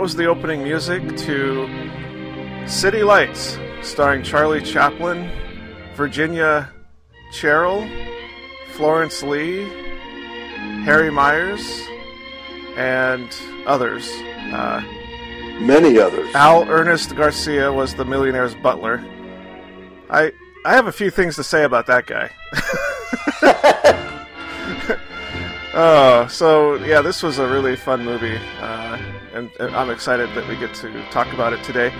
that was the opening music to City Lights, starring Charlie Chaplin, Virginia Cherrill, Florence Lee, Harry Myers, and others. Uh, Many others. Al Ernest Garcia was the millionaire's butler. I I have a few things to say about that guy. oh, so yeah, this was a really fun movie, uh, and, and, I'm excited that we get to talk about it today.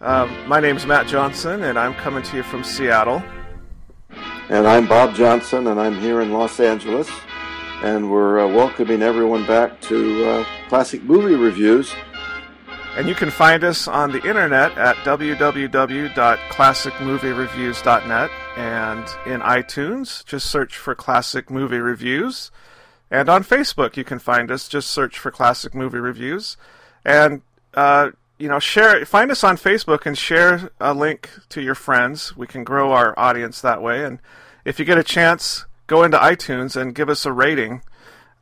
Um, my name's Matt Johnson, and I'm coming to you from Seattle. And I'm Bob Johnson, and I'm here in Los Angeles. And we're uh, welcoming everyone back to uh, Classic Movie Reviews. And you can find us on the internet at www.classicmoviereviews.net and in iTunes, just search for Classic Movie Reviews. And on Facebook, you can find us, just search for Classic Movie Reviews. And, uh, you know, share, find us on Facebook and share a link to your friends. We can grow our audience that way. And if you get a chance, go into iTunes and give us a rating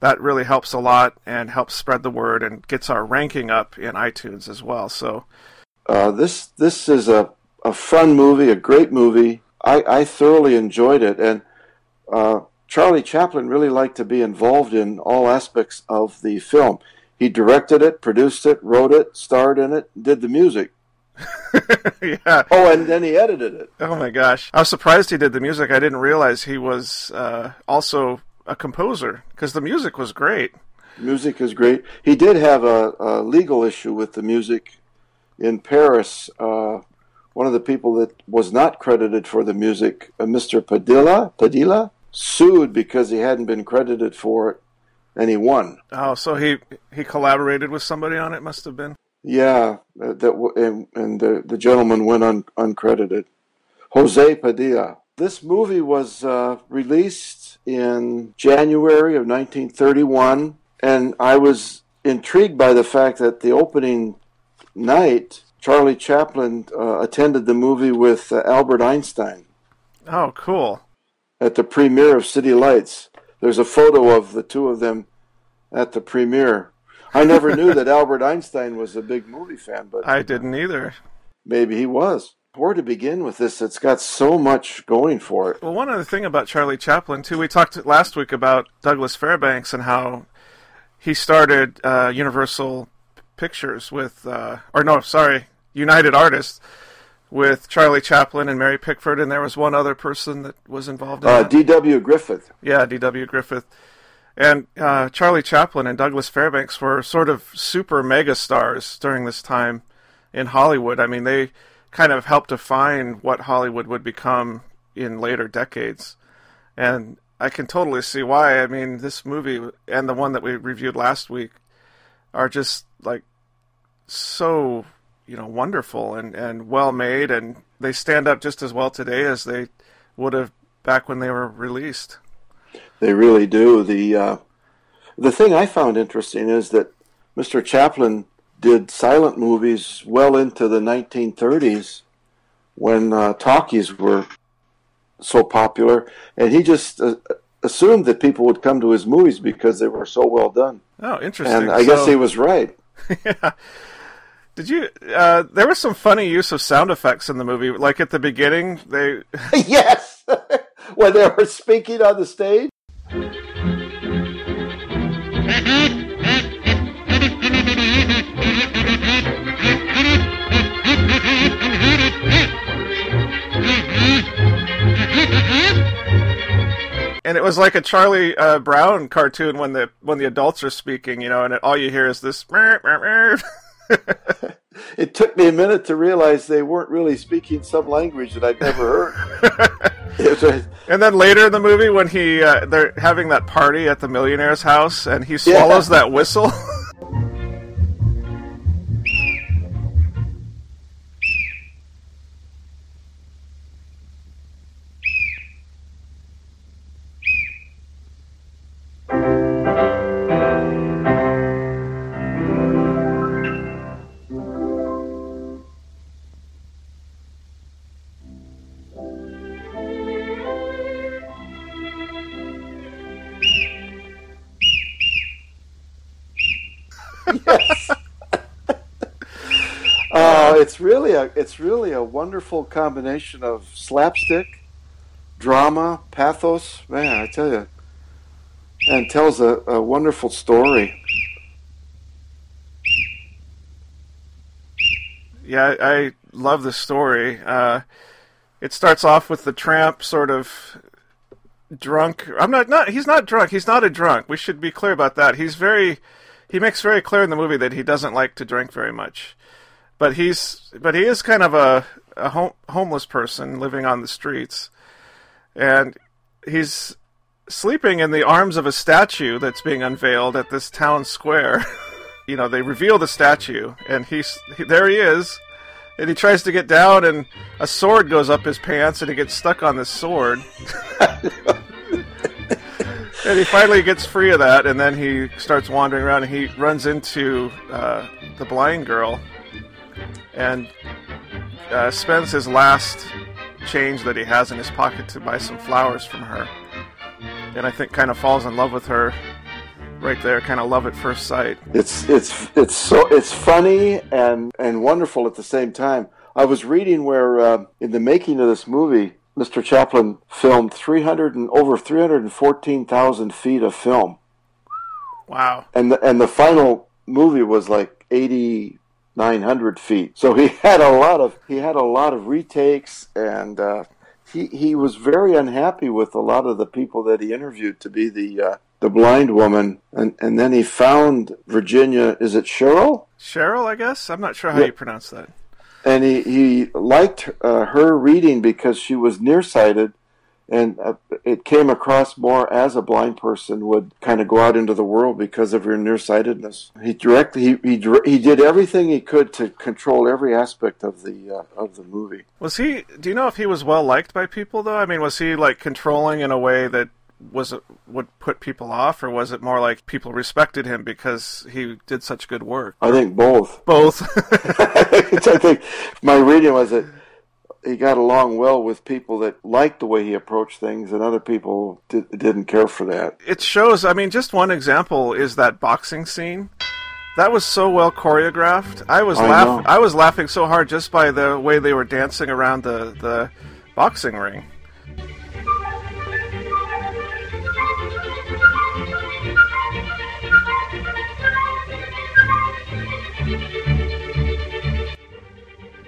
that really helps a lot and helps spread the word and gets our ranking up in iTunes as well. So, uh, this this is a, a fun movie, a great movie. I, I thoroughly enjoyed it, and uh, Charlie Chaplin really liked to be involved in all aspects of the film. He directed it, produced it, wrote it, starred in it, did the music. yeah. Oh, and then he edited it. Oh my gosh, I was surprised he did the music. I didn't realize he was uh, also a composer because the music was great. Music is great. He did have a, a legal issue with the music in Paris. Uh, one of the people that was not credited for the music, uh, Mr. Padilla, Padilla, sued because he hadn't been credited for it, and he won. Oh, so he he collaborated with somebody on it. Must have been. Yeah, uh, that and, and the the gentleman went un, uncredited. Jose Padilla. This movie was uh, released in January of 1931, and I was intrigued by the fact that the opening night, Charlie Chaplin uh, attended the movie with uh, Albert Einstein. Oh, cool. At the premiere of City Lights. There's a photo of the two of them at the premiere. I never knew that Albert Einstein was a big movie fan, but I didn't either. Maybe he was where to begin with this? It's got so much going for it. Well, one other thing about Charlie Chaplin too, we talked last week about Douglas Fairbanks and how he started uh, Universal Pictures with, uh, or no, sorry, United Artists with Charlie Chaplin and Mary Pickford, and there was one other person that was involved in uh, D.W. Griffith. Yeah, D.W. Griffith. And uh, Charlie Chaplin and Douglas Fairbanks were sort of super mega stars during this time in Hollywood. I mean, they kind of helped define what Hollywood would become in later decades. And I can totally see why. I mean, this movie and the one that we reviewed last week are just like so, you know, wonderful and, and well made, and they stand up just as well today as they would have back when they were released. They really do. The uh, the thing I found interesting is that Mr. Chaplin did silent movies well into the 1930s when uh, talkies were so popular, and he just uh, assumed that people would come to his movies because they were so well done. Oh, interesting. And I so, guess he was right. yeah. Did you? Uh, there was some funny use of sound effects in the movie. Like at the beginning, they. yes, when they were speaking on the stage. and it was like a Charlie uh, Brown cartoon when the when the adults are speaking, you know, and it, all you hear is this. it took me a minute to realize they weren't really speaking some language that I'd never heard. and then later in the movie, when he uh, they're having that party at the millionaire's house, and he swallows yeah. that whistle. it's really a wonderful combination of slapstick, drama, pathos. Man, I tell you, and tells a, a wonderful story. Yeah, I, love the story. Uh, it starts off with the tramp sort of drunk. I'm not not he's not drunk. He's not a drunk. We should be clear about that. He's very he makes very clear in the movie that he doesn't like to drink very much. But he's but he is kind of a a home, homeless person living on the streets. And he's sleeping in the arms of a statue that's being unveiled at this town square. you know, they reveal the statue and he's he, there he is and he tries to get down, and a sword goes up his pants, and he gets stuck on this sword. and he finally gets free of that, and then he starts wandering around, and he runs into uh, the blind girl, and uh, spends his last change that he has in his pocket to buy some flowers from her, and I think kind of falls in love with her right there, kind of love at first sight. It's it's it's so it's funny and and wonderful at the same time. I was reading where uh, in the making of this movie, Mr. Chaplin filmed 300 and over 314,000 feet of film. Wow. And the, and the final movie was like 8,900 feet. So he had a lot of he had a lot of retakes and. Uh, he, he was very unhappy with a lot of the people that he interviewed to be the uh, the blind woman, and, and then he found Virginia. Is it Cheryl? Cheryl, I guess. I'm not sure how yeah. you pronounce that. And he he liked uh, her reading because she was nearsighted, and uh, it came across more as a blind person would kind of go out into the world because of your nearsightedness. He directed he he, he did everything he could to control every aspect of the uh, of the movie. Was he? Do you know if he was well liked by people though? I mean, was he like controlling in a way that was it would put people off, or was it more like people respected him because he did such good work? I think both. Both. I think my reading was that he got along well with people that liked the way he approached things, and other people did, didn't care for that. It shows. I mean, just one example is that boxing scene. That was so well choreographed. I was laughing. I was laughing so hard just by the way they were dancing around the the boxing ring.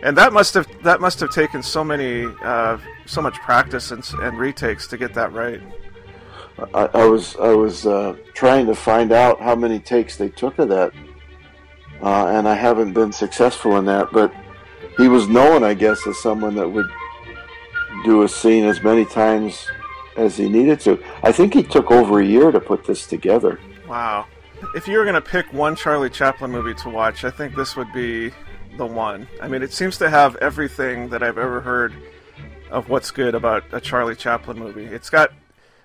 And that must have that must have taken so many uh, so much practice and, and retakes to get that right. I, I was I was uh, trying to find out how many takes they took of that, uh, and I haven't been successful in that. But he was known, I guess, as someone that would do a scene as many times as he needed to. I think he took over a year to put this together. Wow. If you were going to pick one Charlie Chaplin movie to watch, I think this would be the one. I mean, it seems to have everything that I've ever heard of what's good about a Charlie Chaplin movie. It's got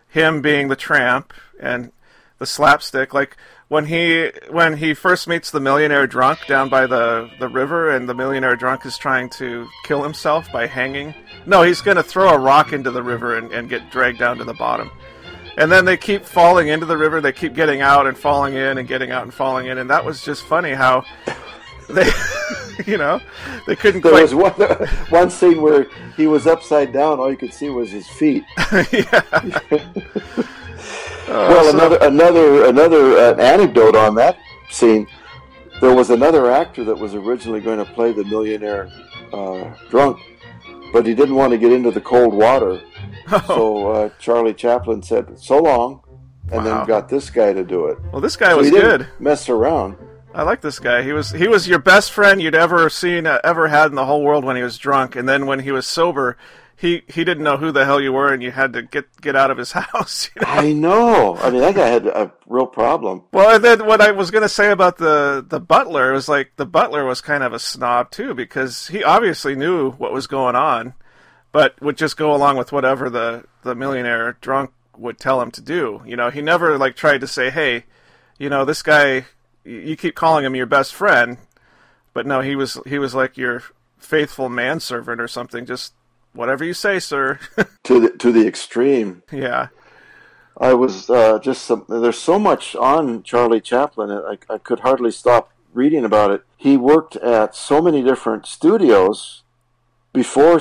him being the tramp and the slapstick. Like when he when he first meets the millionaire drunk down by the the river and the millionaire drunk is trying to kill himself by hanging. No he's going to throw a rock into the river and, and get dragged down to the bottom. And then they keep falling into the river. They keep getting out and falling in and getting out and falling in. And that was just funny how they, you know, they couldn't. There quite... was one one scene where he was upside down. All you could see was his feet. yeah. well, so... another another another uh, anecdote on that scene. There was another actor that was originally going to play the millionaire uh, drunk, but he didn't want to get into the cold water. Oh. So uh, Charlie Chaplin said, "So long," and wow. then got this guy to do it. Well, this guy so was good. Mess around. I like this guy. He was he was your best friend you'd ever seen uh, ever had in the whole world when he was drunk, and then when he was sober, he he didn't know who the hell you were, and you had to get get out of his house. You know? I know. I mean, that guy had a real problem. Well, and then what I was going to say about the the butler was like the butler was kind of a snob too because he obviously knew what was going on, but would just go along with whatever the the millionaire drunk would tell him to do. You know, he never like tried to say, "Hey, you know, this guy." You keep calling him your best friend, but no, he was he was like your faithful manservant or something. Just whatever you say, sir. to the to the extreme. Yeah. I was uh, just some, there's so much on Charlie Chaplin. I, I could hardly stop reading about it, he worked at so many different studios before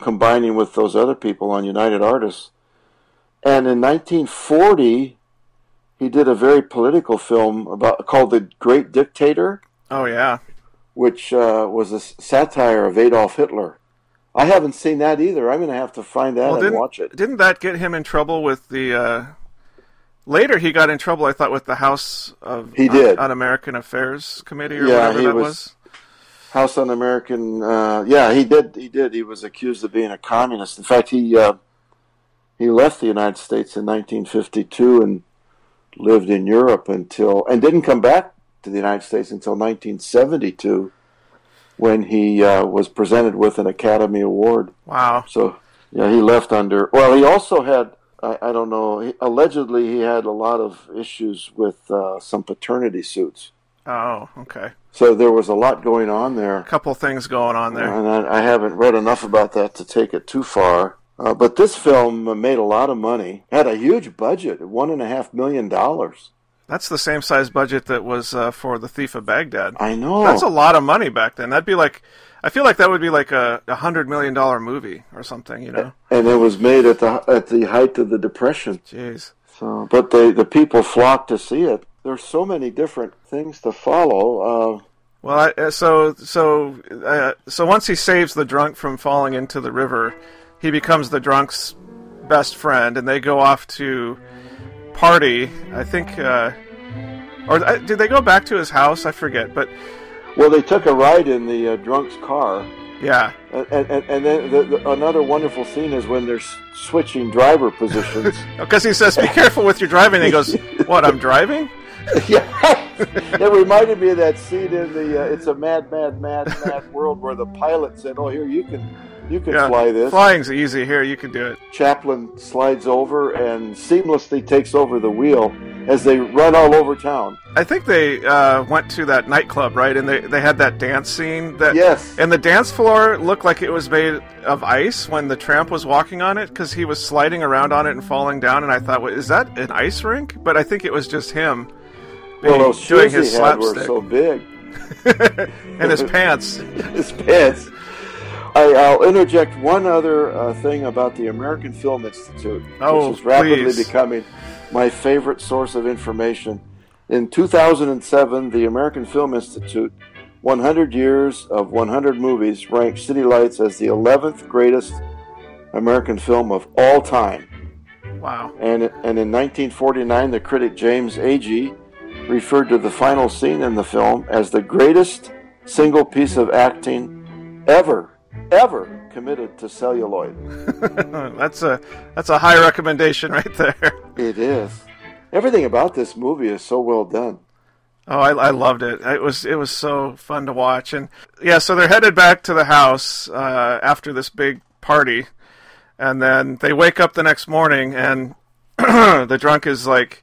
combining with those other people on United Artists. And in 1940, he did a very political film about called The Great Dictator. Oh yeah, which uh, was a satire of Adolf Hitler. I haven't seen that either. I'm going to have to find that well, and watch it. Didn't that get him in trouble with the? Uh... Later, he got in trouble. I thought with the House of he did. Un- american Affairs Committee or yeah, whatever that was, was. House on American. Uh, yeah, he did. He did. He was accused of being a communist. In fact, he uh, he left the United States in 1952 and lived in Europe until and didn't come back to the United States until 1972 when he uh, was presented with an Academy Award. Wow. So, yeah, he left under. Well, he also had, I, I don't know, he, allegedly he had a lot of issues with uh, some paternity suits. Oh, okay. So there was a lot going on there. A couple things going on there. And I, I haven't read enough about that to take it too far. Uh, but this film made a lot of money, had a huge budget, one and a half million dollars. That's the same size budget that was uh, for the Thief of Baghdad. I know. That's a lot of money back then. That'd be like, I feel like that would be like a, a hundred million dollar movie or something, you know. And it was made at the at the height of the depression. Jeez. So, but the the people flocked to see it. There's so many different things to follow. Uh, well, I, uh, so so uh, so once he saves the drunk from falling into the river, he becomes the drunk's best friend, and they go off to party. I think, uh, or uh, did they go back to his house? I forget. But well, they took a ride in the uh, drunk's car. Yeah. And, and, and then the, the, another wonderful scene is when they're switching driver positions. Because he says, "Be careful with your driving." And he goes, "What? I'm driving." yeah, it reminded me of that scene in the uh, "It's a Mad, Mad, Mad, Mad World" where the pilot said, "Oh, here you can you can yeah, fly this. Flying's easy here. You can do it. Chaplin slides over and seamlessly takes over the wheel as they run all over town. I think they uh, went to that nightclub, right? And they, they had that dance scene. That yes. And the dance floor looked like it was made of ice when the tramp was walking on it because he was sliding around on it and falling down. And I thought, well, is that an ice rink? But I think it was just him. Well, those shoes he had were so big. and his pants. his pants. I, will interject one other uh, thing about the American Film Institute, oh, which is rapidly please. becoming my favorite source of information. In 2007, the American Film Institute 100 Years of 100 Movies ranked City Lights as the 11th greatest American film of all time. Wow. And, and in 1949, the critic James Agee referred to the final scene in the film as the greatest single piece of acting ever ever committed to celluloid. that's a that's a high recommendation right there. It is. Everything about this movie is so well done. Oh, I, I loved it. It was it was so fun to watch, and yeah. So they're headed back to the house uh, after this big party, and then they wake up the next morning, and the drunk is like,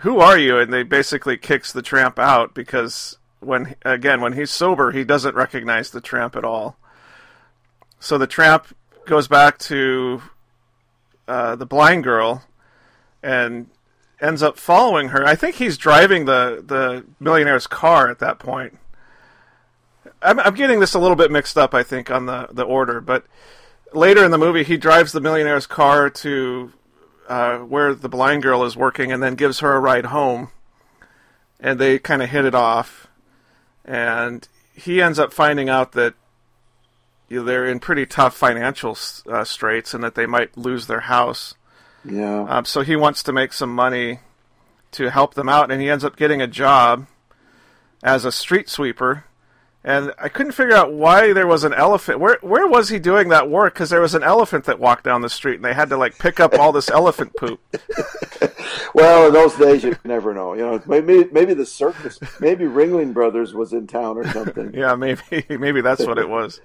"Who are you?" And they basically kicks the tramp out because when again when he's sober, he doesn't recognize the tramp at all. So the tramp goes back to uh, the blind girl and ends up following her. I think he's driving the, the millionaire's car at that point. I'm, I'm getting this a little bit mixed up, I think, on the, the order, but later in the movie, he drives the millionaire's car to uh, where the blind girl is working and then gives her a ride home. And they kind of hit it off. And he ends up finding out that you know, they're in pretty tough financial uh, straits and that they might lose their house. Yeah. Um, so he wants to make some money to help them out, and he ends up getting a job as a street sweeper. And I couldn't figure out why there was an elephant. Where where was he doing that work? Because there was an elephant that walked down the street, and they had to like pick up all this elephant poop. well, in those days, you never know. You know, maybe maybe the circus, maybe Ringling Brothers was in town or something. yeah, maybe maybe that's what it was.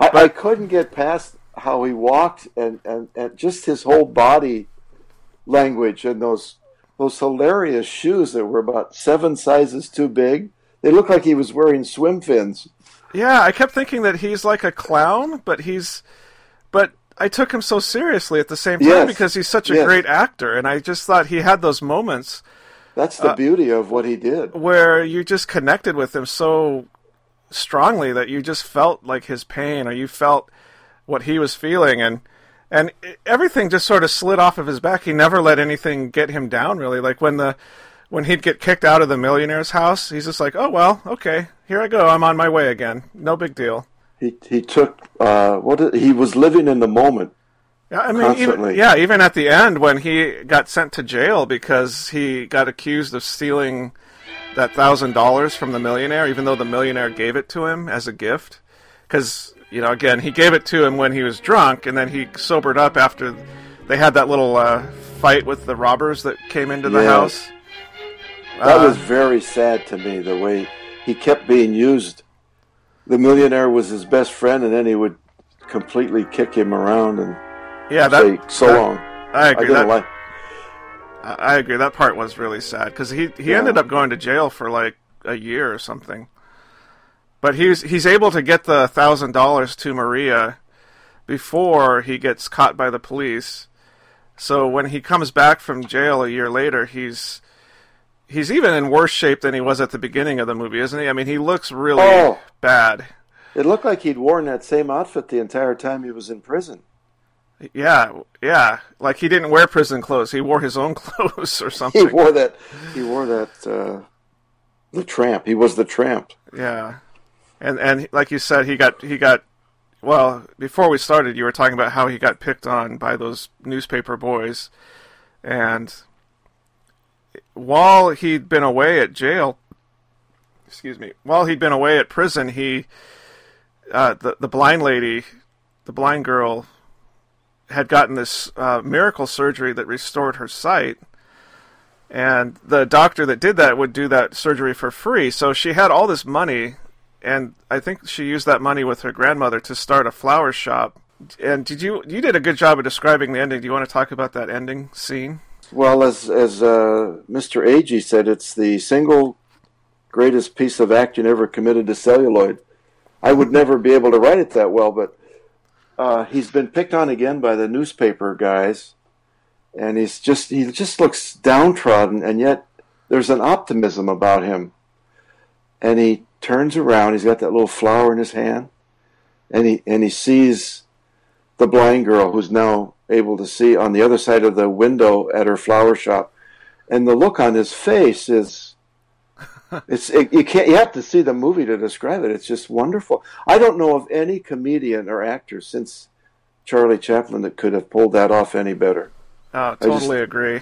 I, but, I couldn't get past how he walked and, and, and just his whole body language and those those hilarious shoes that were about seven sizes too big. They looked like he was wearing swim fins. Yeah, I kept thinking that he's like a clown, but he's but I took him so seriously at the same time yes. because he's such a yes. great actor and I just thought he had those moments That's the uh, beauty of what he did. Where you just connected with him so strongly that you just felt like his pain or you felt what he was feeling and and everything just sort of slid off of his back. He never let anything get him down really. Like when the when he'd get kicked out of the millionaire's house, he's just like, "Oh well, okay, here I go. I'm on my way again. No big deal." He he took uh, what did, he was living in the moment. Yeah, I mean, even, yeah, even at the end when he got sent to jail because he got accused of stealing that thousand dollars from the millionaire, even though the millionaire gave it to him as a gift, because you know, again, he gave it to him when he was drunk, and then he sobered up after they had that little uh, fight with the robbers that came into the house. That uh, was very sad to me. The way he kept being used. The millionaire was his best friend, and then he would completely kick him around and yeah, that, say, "So that, long." I agree. I that, like... I agree. That part was really sad because he he yeah. ended up going to jail for like a year or something. But he's he's able to get the thousand dollars to Maria before he gets caught by the police. So when he comes back from jail a year later, he's he's even in worse shape than he was at the beginning of the movie, isn't he? I mean, he looks really oh, bad. It looked like he'd worn that same outfit the entire time he was in prison. Yeah, yeah. Like he didn't wear prison clothes; he wore his own clothes or something. He wore that. He wore that. Uh, the tramp. He was the tramp. Yeah, and and like you said, he got he got. Well, before we started, you were talking about how he got picked on by those newspaper boys, and while he'd been away at jail, excuse me, while he'd been away at prison, he, uh, the the blind lady, the blind girl, had gotten this uh, miracle surgery that restored her sight, and the doctor that did that would do that surgery for free. So she had all this money, and I think she used that money with her grandmother to start a flower shop. And did you you did a good job of describing the ending? Do you want to talk about that ending scene? Well, as as uh, Mr. Agee said, it's the single greatest piece of acting ever committed to celluloid. I would never be able to write it that well, but uh, he's been picked on again by the newspaper guys, and he's just he just looks downtrodden, and yet there's an optimism about him. And he turns around. He's got that little flower in his hand, and he and he sees the blind girl who's now able to see on the other side of the window at her flower shop, and the look on his face is it's it, you can't you have to see the movie to describe it. It's just wonderful. I don't know of any comedian or actor since Charlie Chaplin that could have pulled that off any better. Oh, totally just, agree.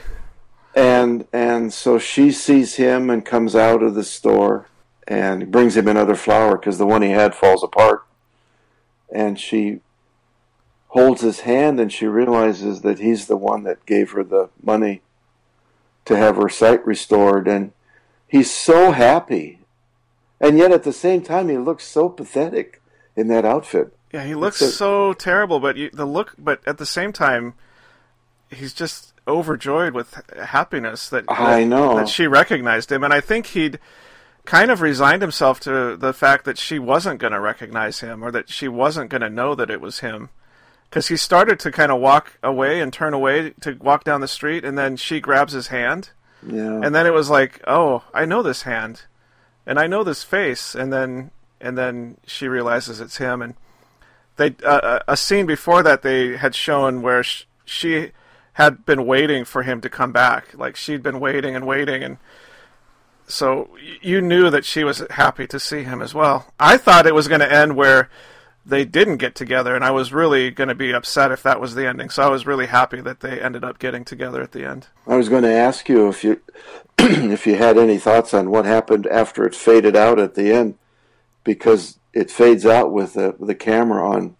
And and so she sees him and comes out of the store and brings him another flower because the one he had falls apart. And she holds his hand and she realizes that he's the one that gave her the money to have her sight restored. And he's so happy. And yet at the same time he looks so pathetic in that outfit. Yeah he looks a, so terrible but you, the look but at the same time he's just overjoyed with happiness that, that I know. that she recognized him. And I think he'd kind of resigned himself to the fact that she wasn't going to recognize him or that she wasn't going to know that it was him because he started to kind of walk away and turn away to walk down the street, and then she grabs his hand. Yeah. And then it was like, oh, I know this hand, and I know this face, and then and then she realizes it's him, and they uh, uh a scene before that they had shown where sh- she had been waiting for him to come back, like she'd been waiting and waiting, and so you knew that she was happy to see him as well. I thought it was going to end where they didn't get together, and I was really going to be upset if that was the ending. So I was really happy that they ended up getting together at the end. I was going to ask you if you if you had any thoughts on what happened after it faded out at the end, because it fades out with the the camera on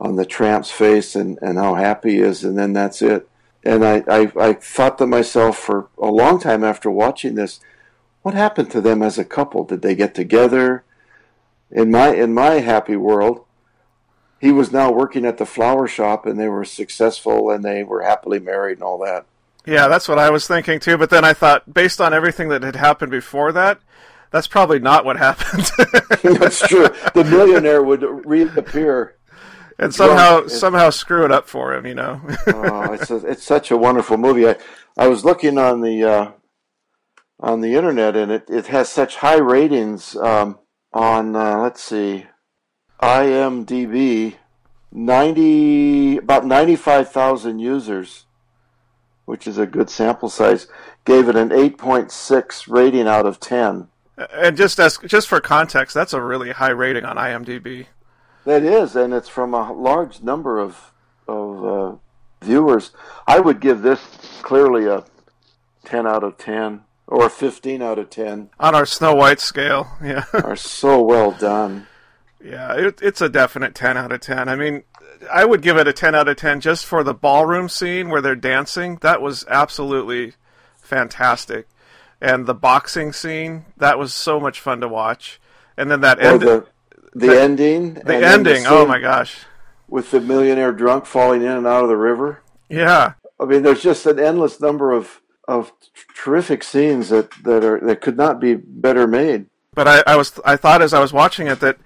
on the tramp's face and, and how happy he is, and then that's it. And I, I, I thought to myself for a long time after watching this, what happened to them as a couple? Did they get together? In my in my happy world, he was now working at the flower shop, and they were successful, and they were happily married, and all that. Yeah, that's what I was thinking too. But then I thought, based on everything that had happened before that, that's probably not what happened. that's true. The millionaire would reappear and somehow somehow screw it up for him. You know. oh, it's a, it's such a wonderful movie. I I was looking on the uh, on the internet, and it, it has such high ratings um, on uh, let's see, IMDb, ninety about ninety five thousand users, which is a good sample size. Gave it an eight point six rating out of ten. And just as just for context, that's a really high rating on IMDb. That is, and it's from a large number of of uh, viewers. I would give this clearly a ten out of ten or fifteen out of ten on our Snow White scale. Yeah, are so well done. Yeah, it, it's a definite ten out of ten. I mean, I would give it a ten out of ten just for the ballroom scene where they're dancing. That was absolutely fantastic, and the boxing scene that was so much fun to watch. And then that end. The, the, the ending. The ending. The oh my gosh with the millionaire drunk falling in and out of the river. Yeah, I mean, there's just an endless number of of terrific scenes that that are that could not be better made. But I, I was I thought as I was watching it that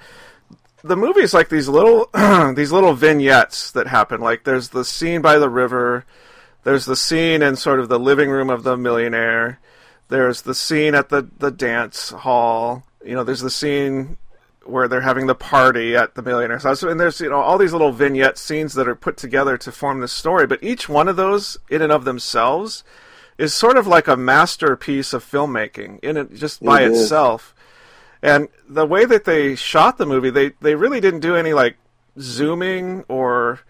the movie's like these little these little vignettes that happen. Like there's the scene by the river, there's the scene in sort of the living room of the millionaire, there's the scene at the the dance hall. You know, there's the scene where they're having the party at the millionaire's house, and there's you know all these little vignette scenes that are put together to form this story. But each one of those, in and of themselves, is sort of like a masterpiece of filmmaking in it just by it itself. And the way that they shot the movie, they they really didn't do any like zooming or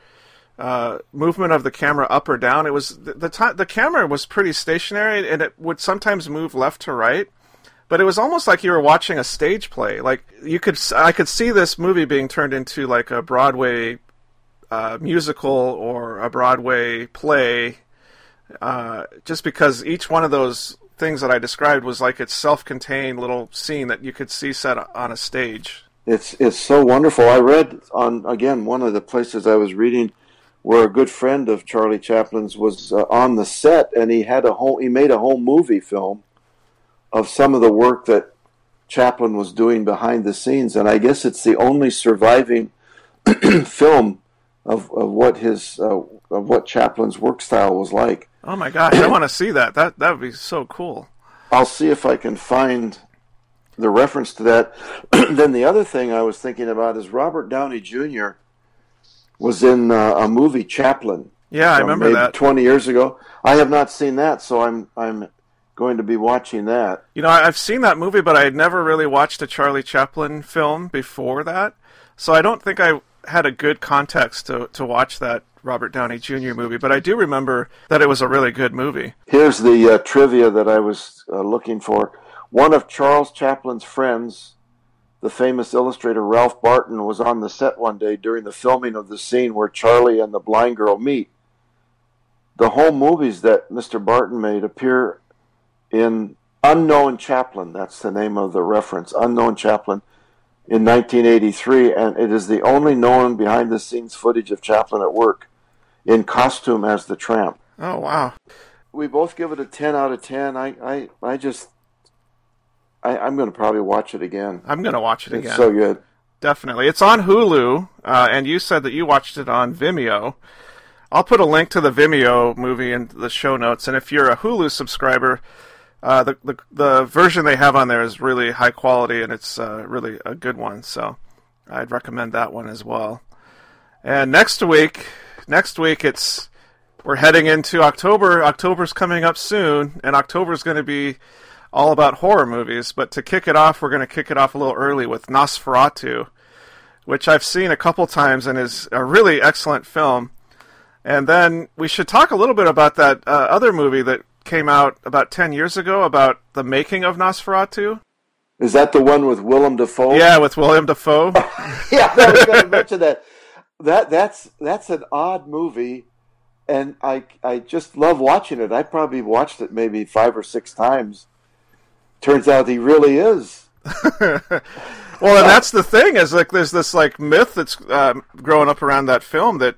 uh, movement of the camera up or down. It was the the, t- the camera was pretty stationary, and it would sometimes move left to right but it was almost like you were watching a stage play. Like you could, I could see this movie being turned into like a Broadway uh, musical or a Broadway play, uh, just because each one of those things that I described was like its self-contained little scene that you could see set on a stage. It's it's so wonderful. I read on again one of the places I was reading where a good friend of Charlie Chaplin's was uh, on the set and he had a home he made a home movie film of some of the work that Chaplin was doing behind the scenes, and I guess it's the only surviving film of, of what his uh, of what Chaplin's work style was like. Oh my gosh, I want to see that. That that would be so cool. I'll see if I can find the reference to that. then the other thing I was thinking about is Robert Downey Jr. was in uh, a movie Chaplin. Yeah, I remember that. Twenty years ago. I have not seen that, so I'm I'm going to be watching that. You know, I've seen that movie, but I had never really watched a Charlie Chaplin film before that, so I don't think I had a good context to to watch that Robert Downey Jr. movie. But I do remember that it was a really good movie. Here's the uh, trivia that I was uh, looking for. One of Charles Chaplin's friends, the famous illustrator Ralph Barton, was on the set one day during the filming of the scene where Charlie and the blind girl meet. The home movies that Mr. Barton made appear in Unknown Chaplin. That's the name of the reference, Unknown Chaplin, in 1983, and it is the only known behind the scenes footage of Chaplin at work in costume as the tramp. Oh, wow. We both give it a 10 out of 10. I, I, I just, I, I'm going to probably watch it again. I'm going to watch it it's again. so good. Definitely. It's on Hulu, uh, and you said that you watched it on Vimeo. I'll put a link to the Vimeo movie in the show notes, and if you're a Hulu subscriber, uh, the, the the version they have on there is really high quality and it's uh, really a good one. So I'd recommend that one as well. And next week, next week it's we're heading into October. October's coming up soon, and October's going to be all about horror movies. But to kick it off, we're going to kick it off a little early with Nosferatu, which I've seen a couple times and is a really excellent film. And then we should talk a little bit about that uh, other movie that came out about 10 years ago about the making of Nosferatu. Is that the one with Willem Dafoe? Yeah, with William Dafoe. yeah, I was going to mention that. That that's that's an odd movie, and I I just love watching it. I probably watched it maybe five or six times. Turns out he really is. well, and that's the thing is like there's this like myth that's uh, growing up around that film that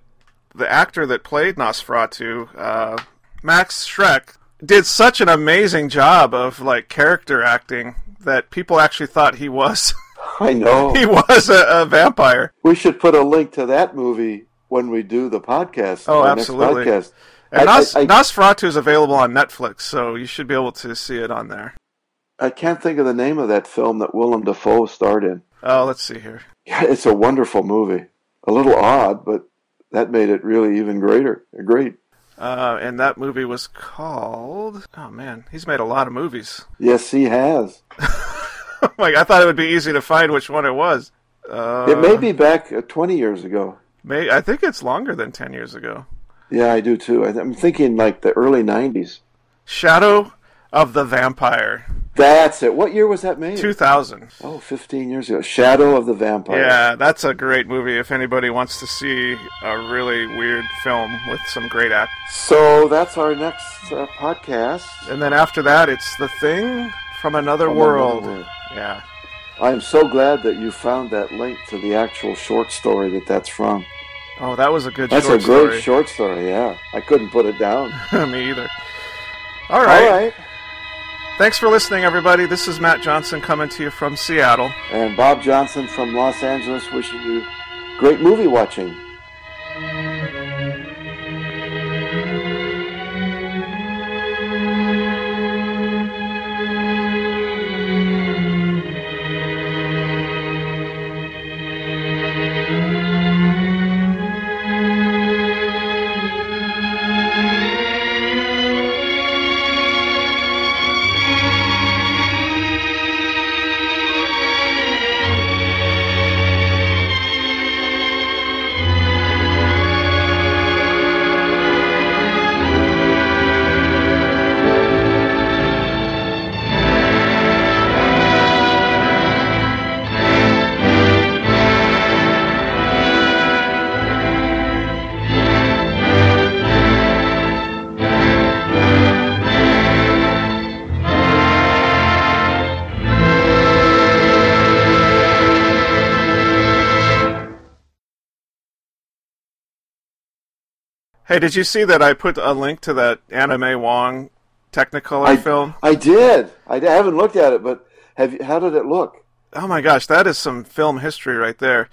the actor that played Nosferatu, uh, Max Schreck, did such an amazing job of like character acting that people actually thought he was. I know he was a, a, vampire. We should put a link to that movie when we do the podcast. Oh, absolutely. Podcast. And I, Nos- I, I, Nosferatu is available on Netflix, so you should be able to see it on there. I can't think of the name of that film that Willem Dafoe starred in. Oh, let's see here. Yeah, it's a wonderful movie. A little odd, but that made it really even greater. Great. Uh, and that movie was called. Oh man, he's made a lot of movies. Yes, he has. like I thought it would be easy to find which one it was. Uh, it may be back uh, 20 years ago. May I think it's longer than 10 years ago. Yeah, I do too. I, I'm thinking like the early 90s. Shadow of the Vampire. That's it. What year was that made? 2000. Oh, 15 years ago. Shadow of the Vampire. Yeah, that's a great movie if anybody wants to see a really weird film with some great act. So that's our next uh, podcast. And then after that, it's The Thing from Another, From world. Another World. Yeah. I am so glad that you found that link to the actual short story that that's from. Oh, that was a good That's a great story. short story, yeah. I couldn't put it down. Me either. All right. All right. Thanks for listening, everybody. This is Matt Johnson coming to you from Seattle. And Bob Johnson from Los Angeles wishing you great movie watching. Hey, did you see that I put a link to that Anna May Wong Technicolor I, film? I did. I haven't looked at it, but have you, how did it look? Oh my gosh, that is some film history right there.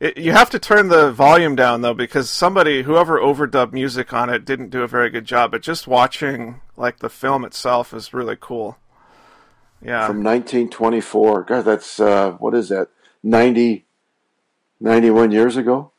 It, you have to turn the volume down though, because somebody, whoever overdubbed music on it, didn't do a very good job. But just watching like the film itself is really cool. Yeah, From 1924. God, that's, uh, what is that, 90, 91 years ago?